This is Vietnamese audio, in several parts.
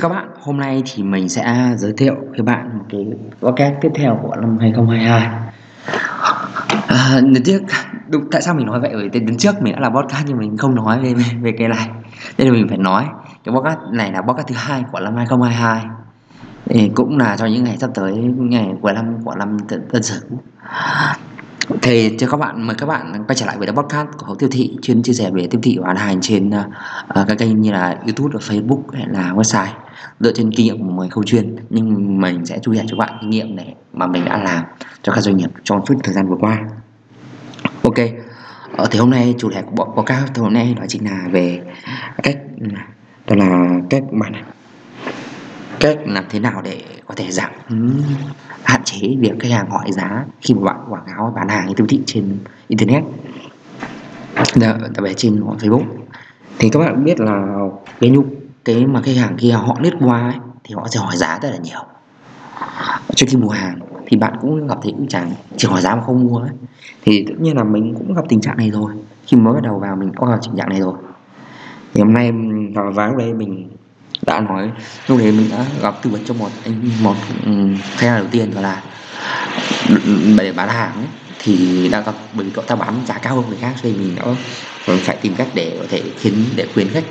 Chào các bạn, hôm nay thì mình sẽ giới thiệu với bạn một cái podcast tiếp theo của năm 2022 à, tiếc đúng, tại sao mình nói vậy? Bởi đến trước mình đã là podcast nhưng mình không nói về, về, về cái này. Nên là mình phải nói. Cái podcast này là podcast thứ hai của năm 2022 thì cũng là cho những ngày sắp tới ngày cuối năm của năm tân sửu. Thì cho các bạn mời các bạn quay trở lại với the podcast của Hậu Tiêu Thị chuyên chia sẻ về tiêu thị và bán hàng trên à, uh, các kênh như là YouTube và Facebook hay là website dựa trên kinh nghiệm của người không chuyên nhưng mình sẽ chia sẻ cho các bạn kinh nghiệm này mà mình đã làm cho các doanh nghiệp trong suốt thời gian vừa qua. Ok, ở thì hôm nay chủ đề của podcast hôm nay đó chính là về cách đó là cách bạn cách làm thế nào để có thể giảm hạn chế việc khách hàng hỏi giá khi mà bạn quảng cáo bán hàng tiêu thị trên internet dạ, đặc biệt trên Facebook thì các bạn biết là cái nhu cái mà khách hàng kia họ lướt qua ấy, thì họ sẽ hỏi giá rất là nhiều. Trước khi mua hàng thì bạn cũng gặp thấy cũng chẳng chỉ hỏi giá mà không mua ấy. thì tất nhiên là mình cũng gặp tình trạng này rồi. Khi mới bắt đầu vào mình cũng gặp tình trạng này rồi. Thì hôm nay vào đây mình đã nói lúc đấy mình đã gặp tư vấn cho một anh một ừ, khách hàng đầu tiên đó là để bán hàng ấy, thì đã gặp bởi vì cậu ta bán giá cao hơn người khác thì mình đã phải tìm cách để có thể khiến để khuyến khách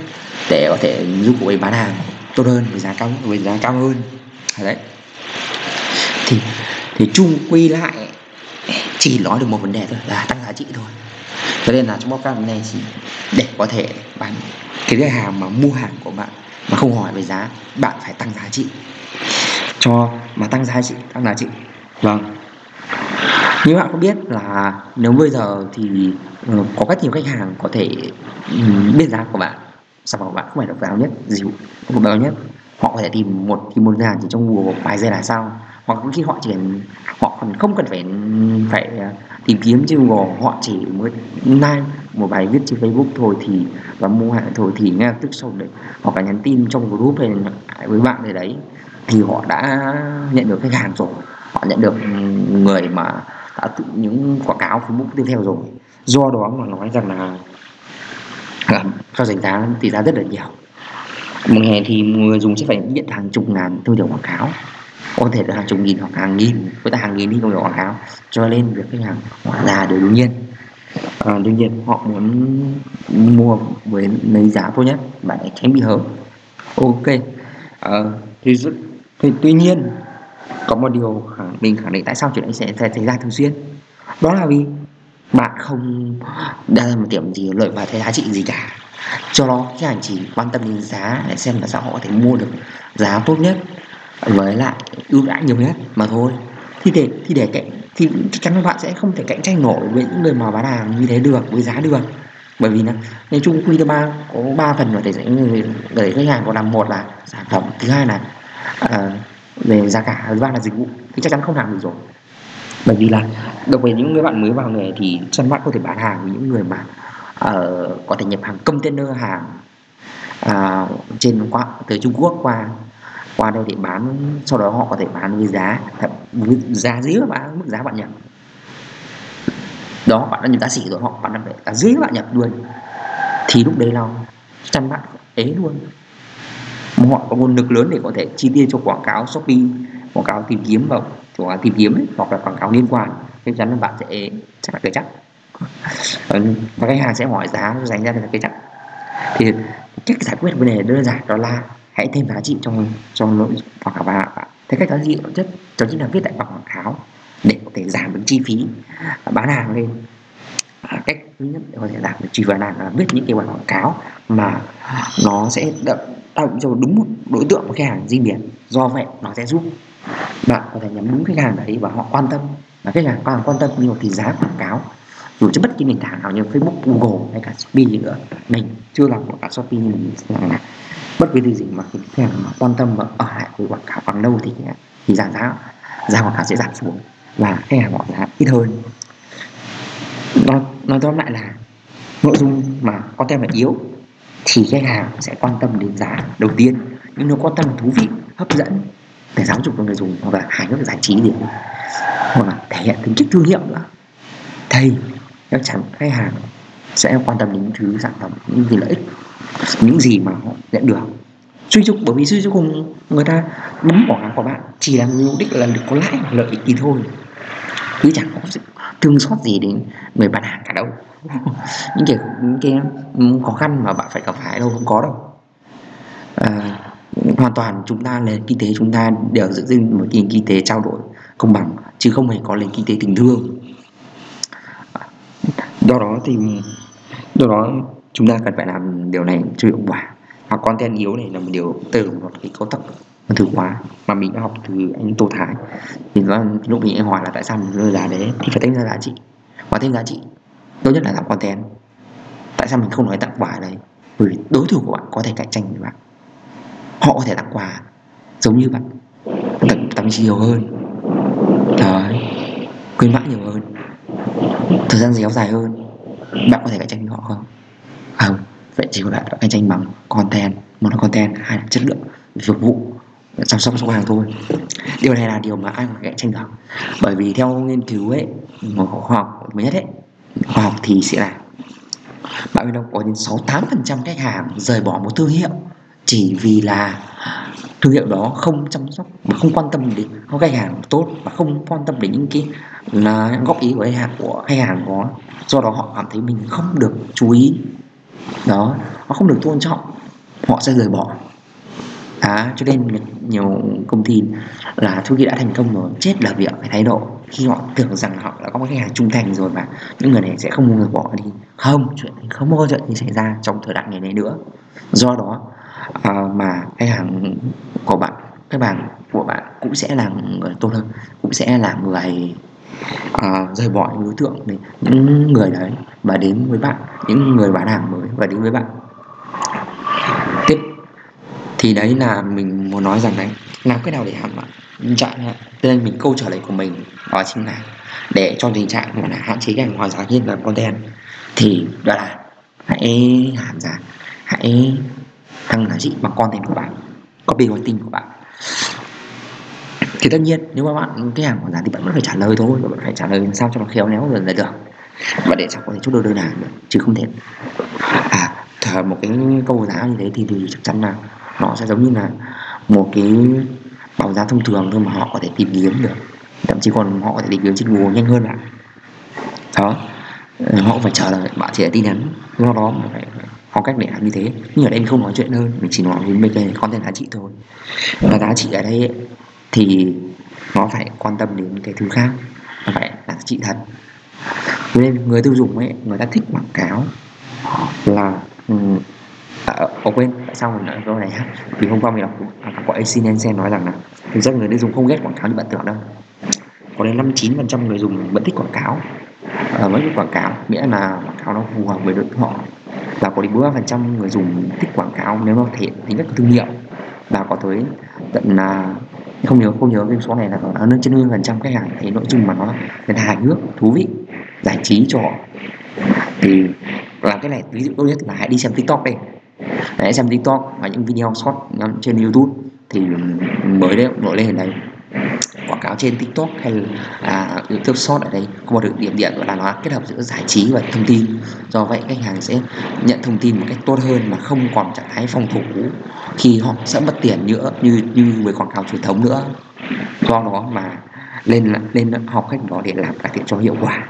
để có thể giúp cô ấy bán hàng tốt hơn với giá cao, với giá cao hơn. Đấy. Thì thì chung quy lại, chỉ nói được một vấn đề thôi là tăng giá trị thôi. Cho nên là trong podcast này chỉ để có thể bán cái khách hàng mà mua hàng của bạn mà không hỏi về giá, bạn phải tăng giá trị. Cho mà tăng giá trị, tăng giá trị. Vâng. Như bạn có biết là nếu bây giờ thì ờ, có rất nhiều khách hàng có thể ừ, biết giá của bạn sản phẩm của bạn không phải độc đáo nhất? Dịu độc đáo nhất. Họ có thể tìm một tìm một nhà chỉ trong Google vài giây là sao hoặc khi họ chỉ họ còn không cần phải phải à, tìm kiếm trên Google. Họ chỉ mới like một bài viết trên Facebook thôi thì, và mua hàng thôi thì ngay tức sau đấy hoặc là nhắn tin trong group hay với bạn này đấy, thì họ đã nhận được khách hàng rồi. Họ nhận được người mà đã tự, những quảng cáo Facebook tiếp theo rồi. Do đó mà nói rằng là là cho dành giá tỷ giá rất là nhiều. Một ngày thì người dùng sẽ phải nhận hàng chục ngàn tiêu điều quảng cáo. Có thể là hàng chục nghìn hoặc hàng nghìn với ta hàng nghìn đi không quảng cáo. Cho nên việc khách hàng hóa ra đều đương nhiên. À, đương nhiên họ muốn mua với lấy giá tốt nhất bạn để tránh bị hớ ok. À, thì, thì tuy nhiên có một điều khẳng mình khẳng định tại sao chuyện này sẽ xảy ra thường xuyên. Đó là vì bạn không đặt ra một điểm gì lợi và thấy giá trị gì cả. Cho nó khách hàng chỉ quan tâm đến giá để xem là sao họ có thể mua được giá tốt nhất với lại ưu đãi nhiều nhất mà thôi thì để thì để cạnh thì chắc chắn bạn sẽ không thể cạnh tranh nổi với những người mà bán hàng như thế được với giá được. Bởi vì là nói chung quy ba có ba phần mà để dạy người để khách hàng có làm một là sản phẩm thứ hai là uh, về giá cả thứ ba là dịch vụ. Thì chắc chắn không làm được rồi bởi vì là đối với những người bạn mới vào nghề thì chân bạn có thể bán hàng với những người mà uh, có thể nhập hàng container hàng uh, trên qua từ Trung Quốc qua qua đây để bán sau đó họ có thể bán với giá với giá dưới bán mức giá bạn nhập. Đó bạn đã nhập giá xỉ rồi họ bạn phải giá dưới bạn nhập luôn. Thì lúc đấy là chăn bạn ế luôn. Họ có nguồn lực lớn để có thể chi tiêu cho quảng cáo shopee quảng cáo tìm kiếm vào của tìm kiếm ấy, hoặc là quảng cáo liên quan chắc chắn là bạn sẽ chắc là cái chắc. Và khách hàng sẽ hỏi giá dành ra là cái chắc. Thì cách giải quyết vấn đề đơn giản đó là hãy thêm giá trị trong trong nội quảng cáo bạn. Thế cách giá trị bản chất đó chính là viết tại quảng cáo để có thể giảm được chi phí à, bán hàng lên. À, cách thứ nhất để có thể giảm được chi phí bán hàng là viết những cái quảng cáo mà nó sẽ tạo động cho đúng một đối tượng của khách hàng riêng biệt do vậy nó sẽ giúp bạn có thể nhắm đúng khách hàng đấy và họ quan tâm. Và khách hàng càng quan tâm nhiều thì giá quảng cáo dù cho bất kỳ nền tảng nào như Facebook, Google hay cả Shopee gì nữa mình chưa làm quảng cáo Shopee nhưng mình là bất cứ điều gì mà khách hàng mà quan tâm và ở lại với quảng cáo càng lâu thì thì giảm giá giá quảng cáo sẽ giảm xuống và khách hàng họ giá ít hơn. Nói, nói tóm lại là nội dung mà content mà yếu thì khách hàng sẽ quan tâm đến giá đầu tiên. Nhưng nếu quan tâm thú vị hấp dẫn để giáo dục cho người dùng hoặc là hài hước giải trí gì. Hoặc là thể hiện tính chất thương hiệu nữa. Thì chắc chắn khách hàng sẽ quan tâm đến thứ sản phẩm những gì lợi ích những gì mà họ nhận được. Suy cho bởi vì suy cho cùng người ta bấm bỏ hàng của bạn chỉ là mục đích là được có lãi lợi ích thì thôi. Chứ chẳng có sự thương xót gì đến người bán hàng cả đâu. Những cái những cái khó khăn mà bạn phải gặp phải đâu không có đâu. À, hoàn toàn chúng ta nền kinh tế chúng ta đều dựa trên một nền kinh tế trao đổi công bằng, chứ không hề có nền kinh tế tình thương. Do đó thì, do đó chúng ta cần phải làm điều này cho hiệu quả. Và content yếu này là một điều từ một cái cấu tắc thứ quá mà mình đã học từ anh Tô Thái. Thì lúc mình hỏi là tại sao mình rơi giá đấy, thì phải tính ra giá trị. Và thêm giá trị, tốt nhất là làm content. Tại sao mình không nói tặng quà đây? Bởi vì đối thủ của bạn có thể cạnh tranh với bạn họ có thể tặng quà, giống như bạn. Tặng tặng nhiều hơn. Đấy, khuyến mãi nhiều hơn. Thời gian kéo dài hơn. Bạn có thể cạnh tranh với họ không? Không vậy chỉ có bạn cạnh tranh bằng content. Một là content, hai là chất lượng, phục vụ, chăm sóc khách hàng thôi. Điều này là điều mà ai cũng cạnh tranh được. Bởi vì theo nghiên cứu ấy, một khoa học mới nhất ấy, khoa học thì sẽ là bạn biết đâu có đến 68 phần trăm khách hàng rời bỏ một thương hiệu chỉ vì là thương hiệu đó không chăm sóc và không quan tâm đến khách hàng tốt và không quan tâm đến những cái là góp ý của khách hàng của khách hàng có do đó họ cảm thấy mình không được chú ý. Đó họ không được tôn trọng họ sẽ rời bỏ. À, cho nên nhiều công ty là thu khi đã thành công rồi chết là việc cái thái độ khi họ tưởng rằng họ đã có một khách hàng trung thành rồi và những người này sẽ không muốn người bỏ đi. Không chuyện không bao giờ gì xảy ra trong thời đại ngày này nữa. Do đó Ờ, mà khách hàng của bạn các bạn của bạn cũng sẽ là người tốt hơn cũng sẽ là người uh, rời bỏ những đối tượng này, những người đấy và đến với bạn những người bán hàng mới và đến với bạn. Tiếp thì đấy là mình muốn nói rằng đấy làm cái nào để hạn tình trạng nên mình câu trả lời của mình đó chính là để cho tình trạng là hạn chế ảnh hoàn giá như là content thì đó là hãy hạn giá hãy tăng giá trị bằng content của bạn copy tin của bạn. Thì tất nhiên nếu mà bạn cái hàng của giá thì bạn vẫn phải trả lời thôi bạn phải trả lời làm sao cho nó khéo léo rồi là được. Và để sao có thể chốt đơn đơn hàng được chứ không thể. À một cái câu giá như thế thì, thì chắc chắn là nó sẽ giống như là một cái báo giá thông thường thôi mà họ có thể tìm kiếm được. Thậm chí còn họ có thể tìm kiếm trên Google nhanh hơn bạn. Đó. Ờ, họ phải trả lời bạn chỉ tin nhắn. Do đó mà phải có cách để làm như thế. Nhưng ở đây mình không nói chuyện hơn mình chỉ nói với mình về content giá trị thôi. Và giá trị ở đây ấy, thì nó phải quan tâm đến cái thứ khác. Nó phải là giá trị thật. Nên người tiêu dùng ấy người ta thích quảng cáo là um, à, ờ, quên tại sao mình nói câu này ha? Vì hôm qua mình đọc à, của AC nói rằng là thực ra người tiêu dùng không ghét quảng cáo như bạn tưởng đâu. Có đến 59 phần trăm người dùng vẫn thích quảng cáo. À, vẫn thích quảng cáo nghĩa là quảng cáo nó phù hợp với đối tượng họ và có đến 43 phần trăm người dùng thích quảng cáo nếu nó thể hiện tính chất thương hiệu? Và có tới tận là không nhớ không nhớ cái số này là nó trên 50 phần trăm khách hàng thấy nội dung mà nó là hài hước, thú vị, giải trí cho họ? Thì làm cái này ví dụ tốt nhất là hãy đi xem tiktok đây hãy xem tiktok và những video short trên youtube. Thì mới đấy nổi lên ở đây quảng cáo trên tiktok hay là à, youtube short ở đây. Có một điểm điện gọi là nó kết hợp giữa giải trí và thông tin. Do vậy khách hàng sẽ nhận thông tin một cách tốt hơn mà không còn trạng thái phòng thủ khi họ sẽ mất tiền nữa như như với quảng cáo truyền thống nữa. Do đó mà lên lên học cách đó để làm cải thiện cho hiệu quả.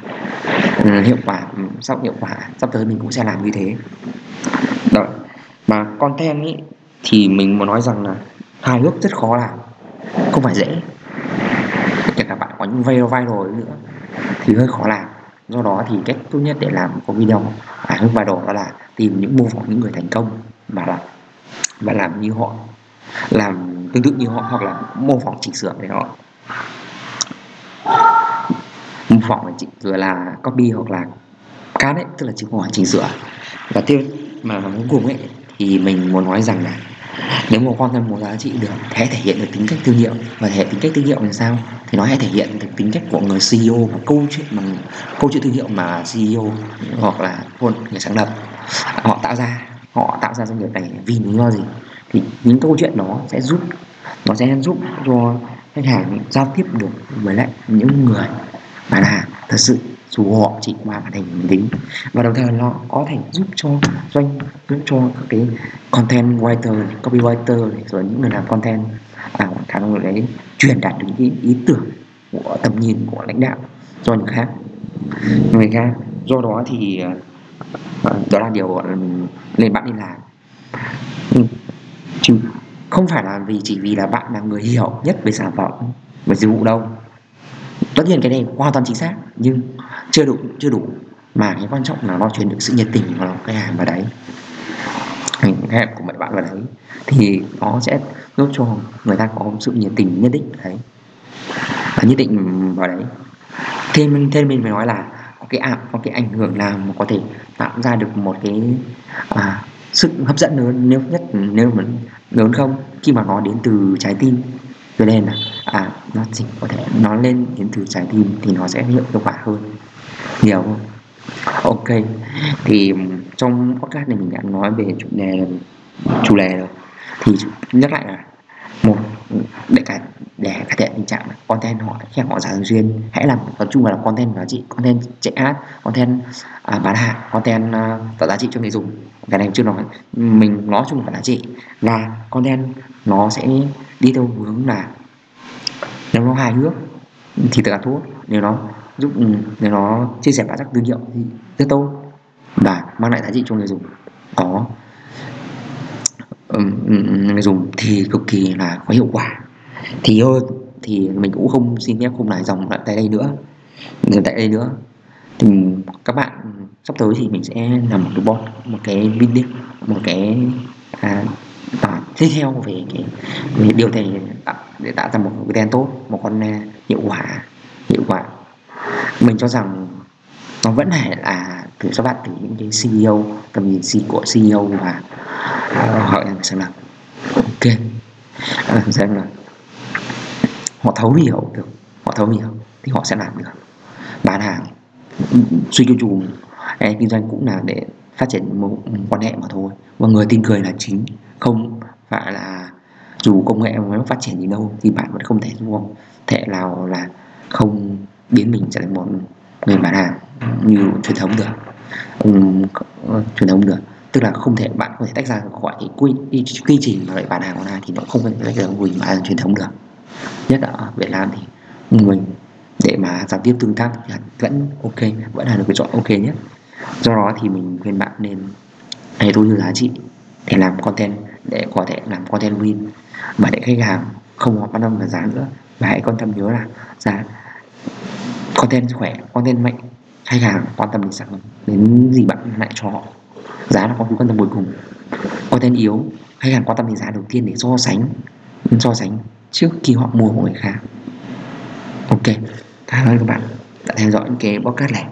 Ừ, hiệu quả ừ, sau hiệu quả sắp tới mình cũng sẽ làm như thế. Đó. Mà content ý thì mình muốn nói rằng là hài hước rất khó làm. Không phải dễ kể cả bạn có những video viral nữa thì hơi khó làm. Do đó thì cách tốt nhất để làm có video à, hước viral đó là tìm những mô phỏng những người thành công và làm và làm như họ làm tương tự như họ hoặc là mô phỏng chỉnh sửa để họ. Mô phỏng chỉ vừa là copy hoặc là cắt ấy tức là chỉnh hỏi chỉnh sửa. Và tiếp mà cuối cùng ấy thì mình muốn nói rằng là nếu mà quan tâm một giá trị được thì hãy thể hiện được tính cách thương hiệu. Và thể hiện tính cách thương hiệu là sao? Thì nó hãy thể hiện được tính cách của người CEO và câu chuyện bằng câu chuyện thương hiệu mà CEO hoặc là luôn người sáng lập, họ tạo ra. Họ tạo ra doanh nghiệp này vì lý do gì? Thì những câu chuyện đó sẽ giúp, nó sẽ giúp cho khách hàng giao tiếp được với lại những người bán hàng. Thật sự dù họ chỉ qua màn hình máy tính và đồng thời nó có thể giúp cho doanh giúp cho các cái content writer copywriter rồi những người làm content à, khả năng đấy truyền đạt được những ý tưởng của tầm nhìn của lãnh đạo cho người khác. Người khác do đó thì ờ, đó là điều lên bạn đi làm. Ừ. chứ không phải là vì chỉ vì là bạn là người hiểu nhất về sản phẩm về dịch vụ đâu tất nhiên cái này hoàn toàn chính xác nhưng chưa đủ chưa đủ mà cái quan trọng là nó truyền được sự nhiệt tình của khách hàng vào đấy. Hành hẹn của mấy bạn vào đấy thì nó sẽ giúp cho người ta có sự nhiệt tình nhất định đấy. Và nhất định vào đấy. Thêm thêm mình phải nói là có cái ảo có cái ảnh hưởng nào mà có thể tạo ra được một cái à, sức hấp dẫn lớn nếu nhất nếu mà lớn không? Khi mà nó đến từ trái tim. Cho nên là à nó chỉ có thể nó lên đến từ trái tim thì nó sẽ hiệu quả hơn. Nhiều không? Ok thì trong podcast này mình đã nói về chủ đề chủ đề rồi. Thì nhắc lại là một để cả để cải thiện tình trạng content họ khi họ giả thường xuyên hãy làm nói chung là content giá trị content chạy ad content à, bán hàng content à, tạo giá trị cho người dùng. Cái này chưa nói. Mình nói chung là giá trị. Là content nó sẽ đi theo hướng là nếu nó hài hước thì tất cả tốt nếu nó giúp nếu nó chia sẻ bản sắc thương hiệu thì rất tốt và mang lại giá trị cho người dùng. Có người dùng thì cực kỳ là có hiệu quả. Thì hơn thì mình cũng không xin phép không lại dòng lại tại đây nữa. Tại đây nữa. Thì các bạn sắp tới thì mình sẽ làm một cái bot một cái video một cái à, và tiếp theo về cái về điều này để tạo ra một cái đen tốt một con à, hiệu quả hiệu quả. Mình cho rằng nó vẫn phải là từ các bạn từ những cái CEO tầm nhìn C của CEO và hỏi em xem là ok. À, xem là họ thấu hiểu được họ thấu hiểu thì họ sẽ làm được. Bán hàng suy cho chùm kinh doanh cũng là để phát triển mối quan hệ mà thôi. Và người tin cười là chính không phải là dù công nghệ nó phát triển gì đâu thì bạn vẫn không thể đúng không thể nào là không biến mình trở thành một người bán hàng như truyền thống được. Um, truyền thống được. Tức là không thể bạn có thể tách ra khỏi cái quy, quy, quy trình mà lại bán hàng online thì nó không thể tách ra quy bán hàng truyền thống được. Nhất là ở Việt Nam thì mình để mà giao tiếp tương tác thì vẫn ok vẫn là được lựa chọn ok nhất. Do đó thì mình khuyên bạn nên hãy tối ưu giá trị để làm content để có thể làm content win. Mà để khách hàng không quan tâm về giá nữa và hãy quan tâm nhớ là giá content khỏe, content mạnh, khách hàng quan tâm đến sản phẩm, đến gì bạn lại cho họ. Giá là con quan tâm cuối cùng. Content yếu, khách hàng quan tâm đến giá đầu tiên để so sánh so sánh trước khi họ mua của người khác. Ok, cảm ơn các bạn đã theo dõi những cái podcast này.